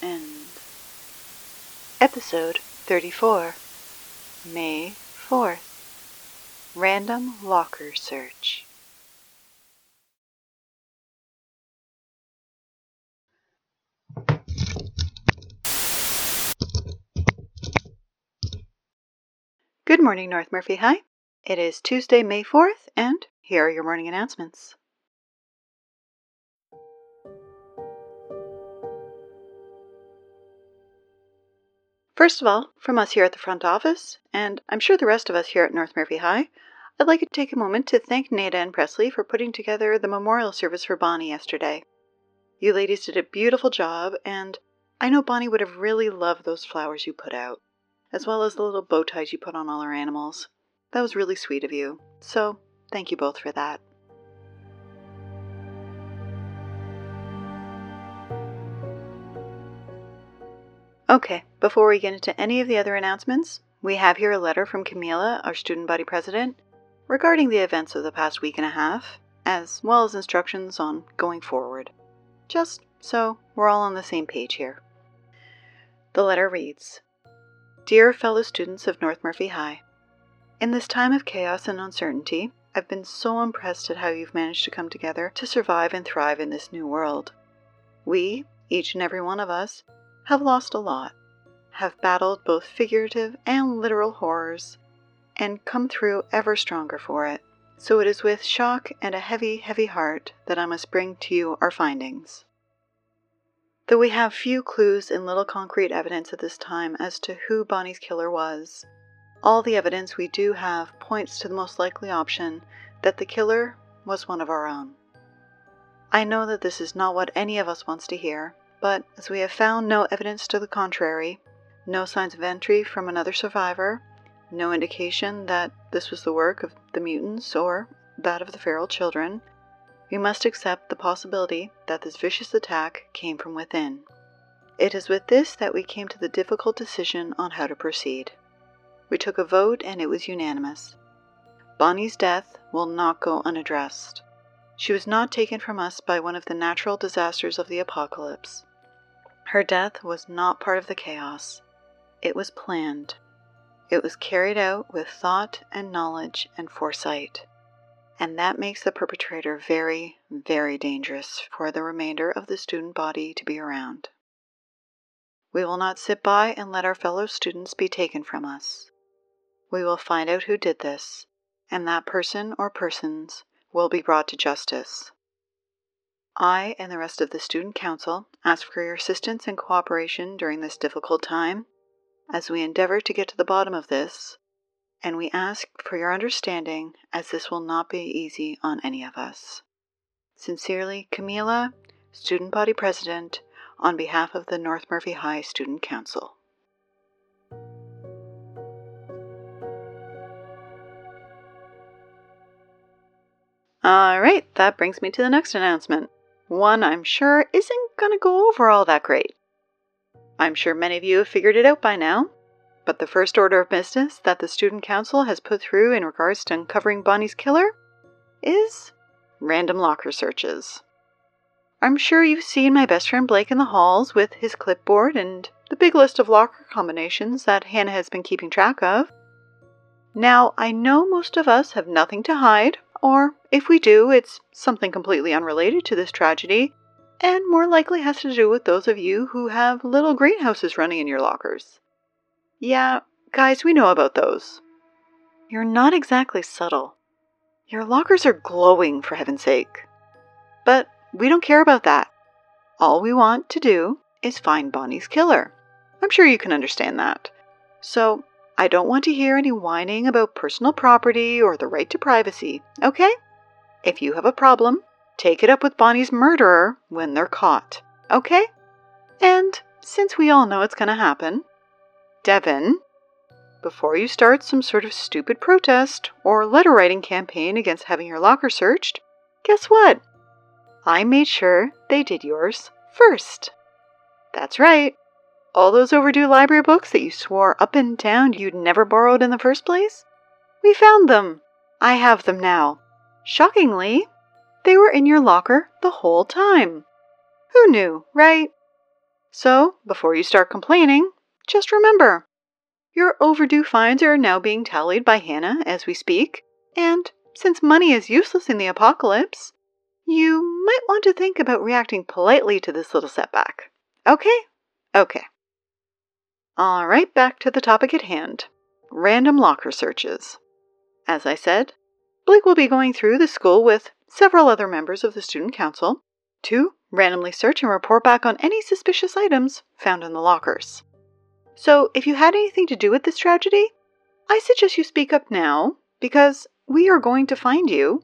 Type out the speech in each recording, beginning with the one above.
End. Episode 34 May 4th Random Locker Search. Good morning, North Murphy High. It is Tuesday, May 4th, and here are your morning announcements. First of all, from us here at the front office, and I'm sure the rest of us here at North Murphy High, I'd like to take a moment to thank Nada and Presley for putting together the memorial service for Bonnie yesterday. You ladies did a beautiful job, and I know Bonnie would have really loved those flowers you put out, as well as the little bow ties you put on all our animals. That was really sweet of you, so thank you both for that. Okay, before we get into any of the other announcements, we have here a letter from Camila, our student body president, regarding the events of the past week and a half, as well as instructions on going forward. Just so we're all on the same page here. The letter reads Dear fellow students of North Murphy High, In this time of chaos and uncertainty, I've been so impressed at how you've managed to come together to survive and thrive in this new world. We, each and every one of us, have lost a lot, have battled both figurative and literal horrors, and come through ever stronger for it. So it is with shock and a heavy, heavy heart that I must bring to you our findings. Though we have few clues and little concrete evidence at this time as to who Bonnie's killer was, all the evidence we do have points to the most likely option that the killer was one of our own. I know that this is not what any of us wants to hear, but as we have found no evidence to the contrary, no signs of entry from another survivor, no indication that this was the work of the mutants or that of the feral children, we must accept the possibility that this vicious attack came from within. It is with this that we came to the difficult decision on how to proceed. We took a vote and it was unanimous. Bonnie's death will not go unaddressed. She was not taken from us by one of the natural disasters of the apocalypse. Her death was not part of the chaos. It was planned. It was carried out with thought and knowledge and foresight. And that makes the perpetrator very, very dangerous for the remainder of the student body to be around. We will not sit by and let our fellow students be taken from us. We will find out who did this, and that person or persons will be brought to justice. I and the rest of the Student Council ask for your assistance and cooperation during this difficult time as we endeavor to get to the bottom of this, and we ask for your understanding as this will not be easy on any of us. Sincerely, Camila, Student Body President, on behalf of the North Murphy High Student Council. All right, that brings me to the next announcement one I'm sure isn't going to go over all that great. I'm sure many of you have figured it out by now, but the first order of business that the Student Council has put through in regards to uncovering Bonnie's killer is random locker searches. I'm sure you've seen my best friend Blake in the halls with his clipboard and the big list of locker combinations that Hannah has been keeping track of. Now, I know most of us have nothing to hide or if we do, it's something completely unrelated to this tragedy, and more likely has to do with those of you who have little greenhouses running in your lockers. Yeah, guys, we know about those. You're not exactly subtle. Your lockers are glowing, for heaven's sake. But we don't care about that. All we want to do is find Bonnie's killer. I'm sure you can understand that. So I don't want to hear any whining about personal property or the right to privacy, okay? If you have a problem, take it up with Bonnie's murderer when they're caught, okay? And since we all know it's going to happen, Devin, before you start some sort of stupid protest or letter writing campaign against having your locker searched, guess what? I made sure they did yours first. That's right. All those overdue library books that you swore up and down you'd never borrowed in the first place? We found them. I have them now. Shockingly, they were in your locker the whole time. Who knew, right? So, before you start complaining, just remember your overdue fines are now being tallied by Hannah as we speak, and since money is useless in the apocalypse, you might want to think about reacting politely to this little setback. Okay? Okay. All right, back to the topic at hand random locker searches. As I said, Blake will be going through the school with several other members of the student council to randomly search and report back on any suspicious items found in the lockers. So, if you had anything to do with this tragedy, I suggest you speak up now because we are going to find you,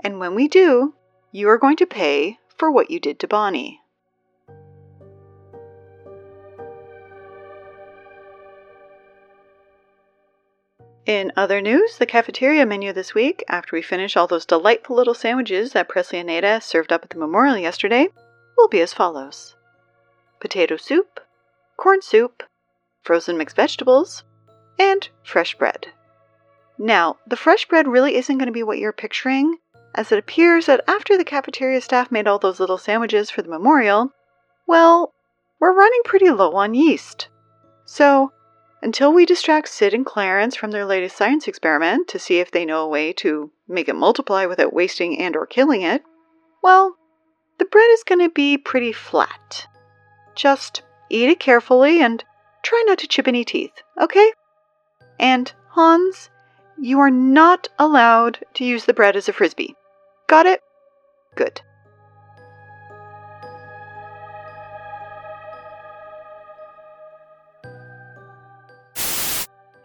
and when we do, you are going to pay for what you did to Bonnie. In other news, the cafeteria menu this week, after we finish all those delightful little sandwiches that Presley and Ada served up at the memorial yesterday, will be as follows potato soup, corn soup, frozen mixed vegetables, and fresh bread. Now, the fresh bread really isn't going to be what you're picturing, as it appears that after the cafeteria staff made all those little sandwiches for the memorial, well, we're running pretty low on yeast. So, until we distract Sid and Clarence from their latest science experiment to see if they know a way to make it multiply without wasting and or killing it, well, the bread is going to be pretty flat. Just eat it carefully and try not to chip any teeth, okay? And Hans, you are not allowed to use the bread as a frisbee. Got it? Good.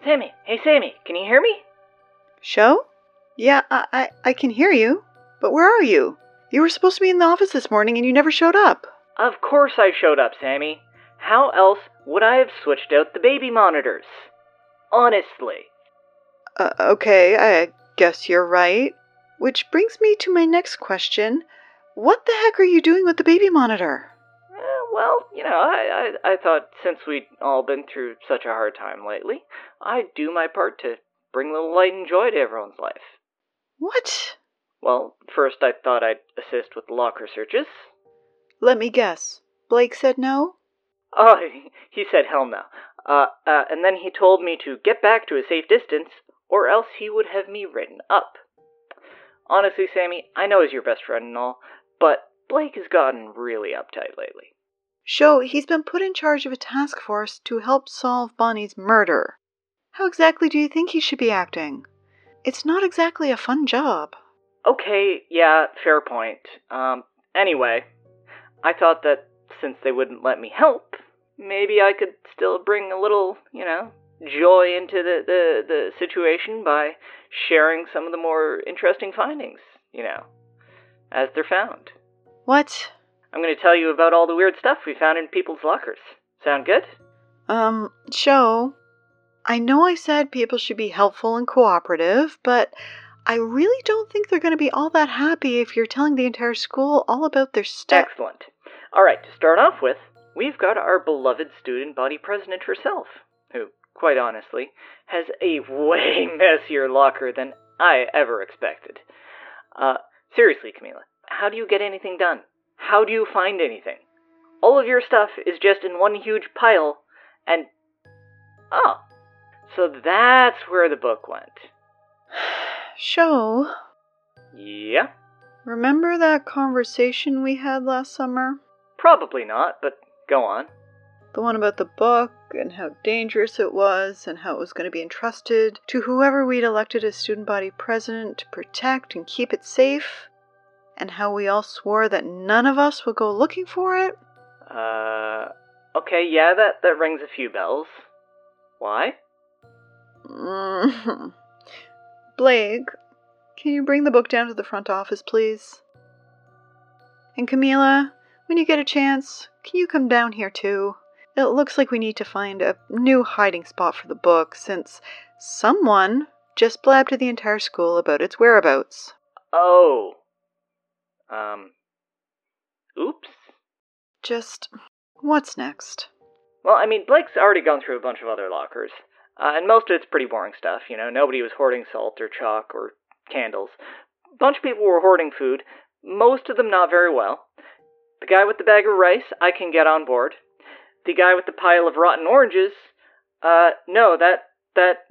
Sammy, hey Sammy, can you hear me? Show? Yeah, I, I, I can hear you. But where are you? You were supposed to be in the office this morning and you never showed up. Of course I showed up, Sammy. How else would I have switched out the baby monitors? Honestly. Uh, okay, I guess you're right. Which brings me to my next question. What the heck are you doing with the baby monitor? Well, you know, I, I, I thought since we'd all been through such a hard time lately, I'd do my part to bring a little light and joy to everyone's life. What? Well, first I thought I'd assist with locker searches. Let me guess. Blake said no? Oh, he said hell no. Uh, uh, and then he told me to get back to a safe distance, or else he would have me written up. Honestly, Sammy, I know he's your best friend and all, but Blake has gotten really uptight lately. Show he's been put in charge of a task force to help solve Bonnie's murder. How exactly do you think he should be acting? It's not exactly a fun job. Okay, yeah, fair point. Um, anyway, I thought that since they wouldn't let me help, maybe I could still bring a little, you know, joy into the, the, the situation by sharing some of the more interesting findings, you know, as they're found. What? I'm going to tell you about all the weird stuff we found in people's lockers. Sound good? Um, show. I know I said people should be helpful and cooperative, but I really don't think they're going to be all that happy if you're telling the entire school all about their stuff. Excellent. All right, to start off with, we've got our beloved student body president herself, who, quite honestly, has a way messier locker than I ever expected. Uh, seriously, Camila, how do you get anything done? How do you find anything? All of your stuff is just in one huge pile, and. Oh. So that's where the book went. Show. Yeah? Remember that conversation we had last summer? Probably not, but go on. The one about the book and how dangerous it was and how it was going to be entrusted to whoever we'd elected as student body president to protect and keep it safe? And how we all swore that none of us would go looking for it? Uh, okay, yeah, that, that rings a few bells. Why? Mm-hmm. Blake, can you bring the book down to the front office, please? And Camila, when you get a chance, can you come down here too? It looks like we need to find a new hiding spot for the book since someone just blabbed to the entire school about its whereabouts. Oh, um, oops. Just, what's next? Well, I mean, Blake's already gone through a bunch of other lockers, uh, and most of it's pretty boring stuff. You know, nobody was hoarding salt or chalk or candles. A bunch of people were hoarding food, most of them not very well. The guy with the bag of rice, I can get on board. the guy with the pile of rotten oranges, uh, no, that, that,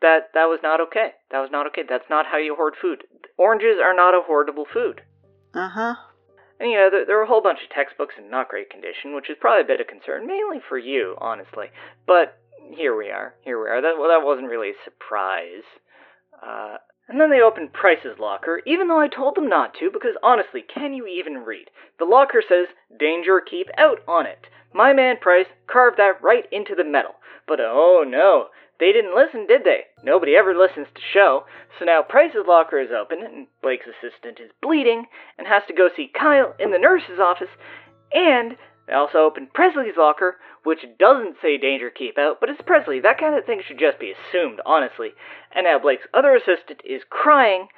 that, that was not okay. That was not okay. That's not how you hoard food. Oranges are not a hoardable food. Uh huh. And, you know, there, there a whole bunch of textbooks in not great condition, which is probably a bit of concern, mainly for you, honestly. But here we are. Here we are. That, well, that wasn't really a surprise. Uh, and then they opened Price's locker, even though I told them not to, because honestly, can you even read? The locker says, Danger, keep out on it. My man Price carved that right into the metal. But oh no, they didn't listen, did they? Nobody ever listens to show. So now Price's locker is open, and Blake's assistant is bleeding, and has to go see Kyle in the nurse's office, and they also opened Presley's locker, which doesn't say danger keep out, but it's Presley. That kind of thing should just be assumed, honestly. And now Blake's other assistant is crying,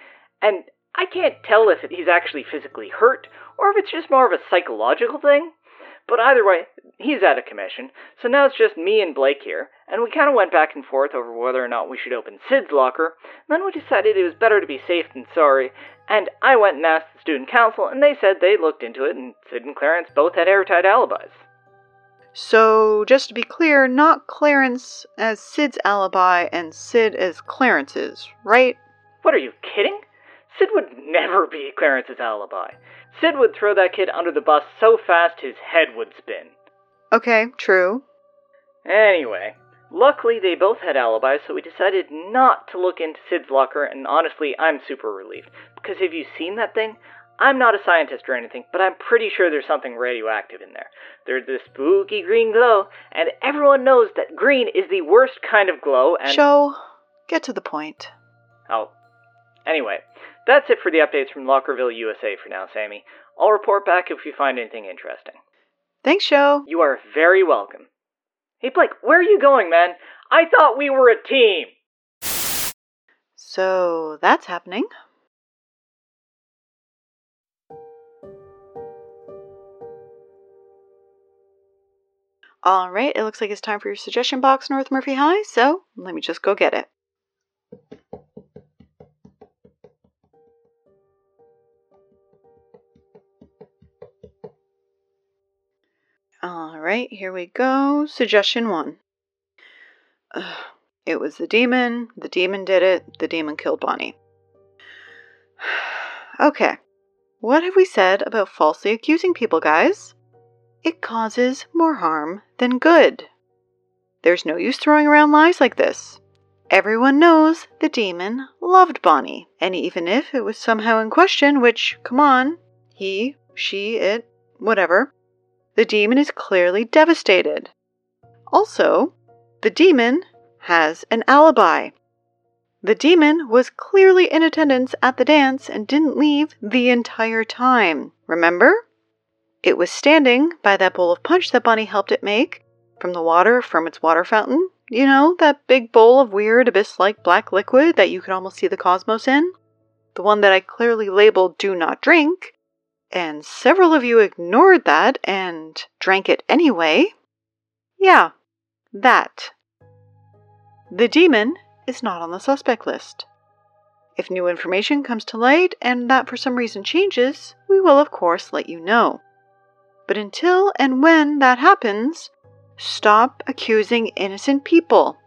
and I can't tell if he's actually physically hurt or if it's just more of a psychological thing. But either way, he's out of commission, so now it's just me and Blake here, and we kind of went back and forth over whether or not we should open Sid's locker. Then we decided it was better to be safe than sorry, and I went and asked the student council, and they said they looked into it, and Sid and Clarence both had airtight alibis. So, just to be clear, not Clarence as Sid's alibi and Sid as Clarence's, right? What are you kidding? Sid would never be Clarence's alibi. Sid would throw that kid under the bus so fast his head would spin. Okay, true. Anyway, luckily they both had alibis, so we decided not to look into Sid's locker, and honestly, I'm super relieved. Because have you seen that thing? I'm not a scientist or anything, but I'm pretty sure there's something radioactive in there. There's this spooky green glow, and everyone knows that green is the worst kind of glow, and. Show, get to the point. Oh. Anyway, that's it for the updates from Lockerville, USA for now, Sammy. I'll report back if we find anything interesting. Thanks, Show. You are very welcome. Hey, Blake, where are you going, man? I thought we were a team! So, that's happening. All right, it looks like it's time for your suggestion box, North Murphy High, so let me just go get it. All right, here we go. Suggestion one. Ugh, it was the demon. The demon did it. The demon killed Bonnie. okay, what have we said about falsely accusing people, guys? It causes more harm than good. There's no use throwing around lies like this. Everyone knows the demon loved Bonnie, and even if it was somehow in question, which, come on, he, she, it, whatever, the demon is clearly devastated. Also, the demon has an alibi. The demon was clearly in attendance at the dance and didn't leave the entire time. Remember? It was standing by that bowl of punch that Bonnie helped it make from the water from its water fountain. You know, that big bowl of weird abyss like black liquid that you could almost see the cosmos in? The one that I clearly labeled do not drink. And several of you ignored that and drank it anyway. Yeah, that. The demon is not on the suspect list. If new information comes to light and that for some reason changes, we will of course let you know. But until and when that happens, stop accusing innocent people.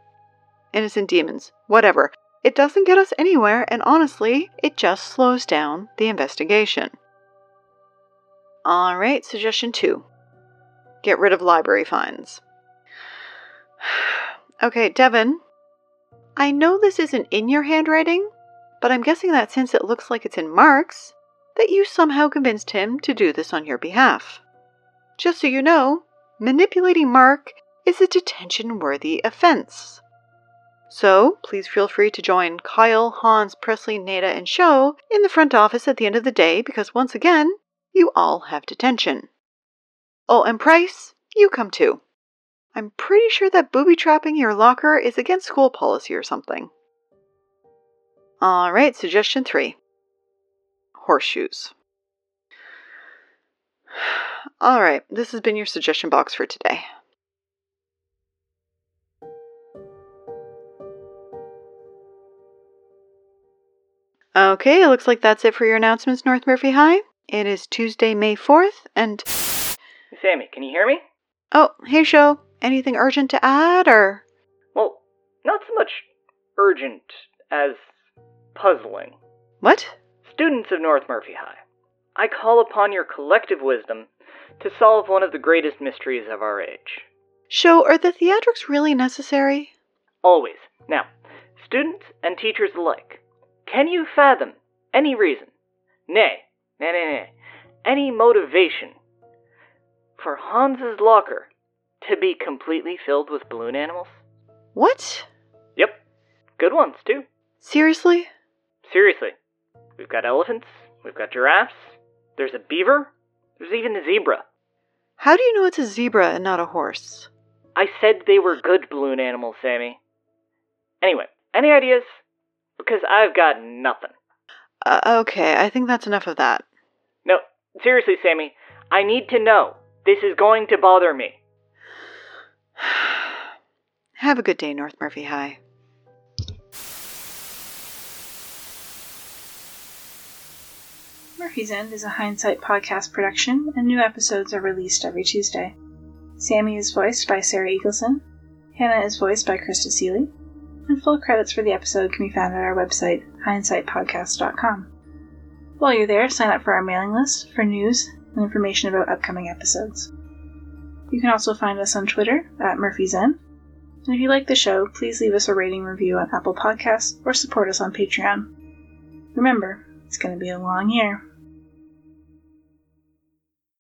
Innocent demons, whatever. It doesn't get us anywhere, and honestly, it just slows down the investigation. Alright, suggestion two get rid of library fines. okay, Devin, I know this isn't in your handwriting, but I'm guessing that since it looks like it's in Mark's, that you somehow convinced him to do this on your behalf. Just so you know, manipulating Mark is a detention worthy offense. So, please feel free to join Kyle, Hans, Presley, Nada, and Show in the front office at the end of the day because once again, you all have detention. Oh, and Price, you come too. I'm pretty sure that booby trapping your locker is against school policy or something. Alright, suggestion three horseshoes. All right, this has been your suggestion box for today. Okay, it looks like that's it for your announcements, North Murphy High. It is Tuesday, May 4th, and. Sammy, can you hear me? Oh, hey, show. Anything urgent to add, or? Well, not so much urgent as puzzling. What? Students of North Murphy High, I call upon your collective wisdom to solve one of the greatest mysteries of our age. Show, are the theatrics really necessary? Always. Now, students and teachers alike, can you fathom any reason, nay, nay, nay, nay, any motivation for Hans's locker to be completely filled with balloon animals? What? Yep. Good ones, too. Seriously? Seriously. We've got elephants, we've got giraffes, there's a beaver, there's even a zebra. How do you know it's a zebra and not a horse? I said they were good balloon animals, Sammy. Anyway, any ideas? Because I've got nothing. Uh, okay, I think that's enough of that. No, seriously, Sammy, I need to know. This is going to bother me. Have a good day, North Murphy High. Murphy's End is a Hindsight podcast production, and new episodes are released every Tuesday. Sammy is voiced by Sarah Eagleson, Hannah is voiced by Krista Seeley, and full credits for the episode can be found at our website, hindsightpodcast.com. While you're there, sign up for our mailing list for news and information about upcoming episodes. You can also find us on Twitter at Murphy's End. And if you like the show, please leave us a rating review on Apple Podcasts or support us on Patreon. Remember, it's going to be a long year.